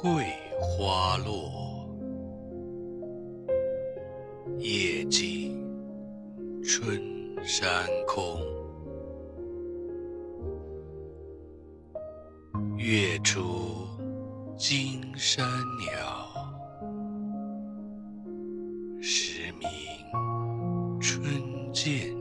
桂花落夜静春山空。月出惊山鸟时鸣春涧。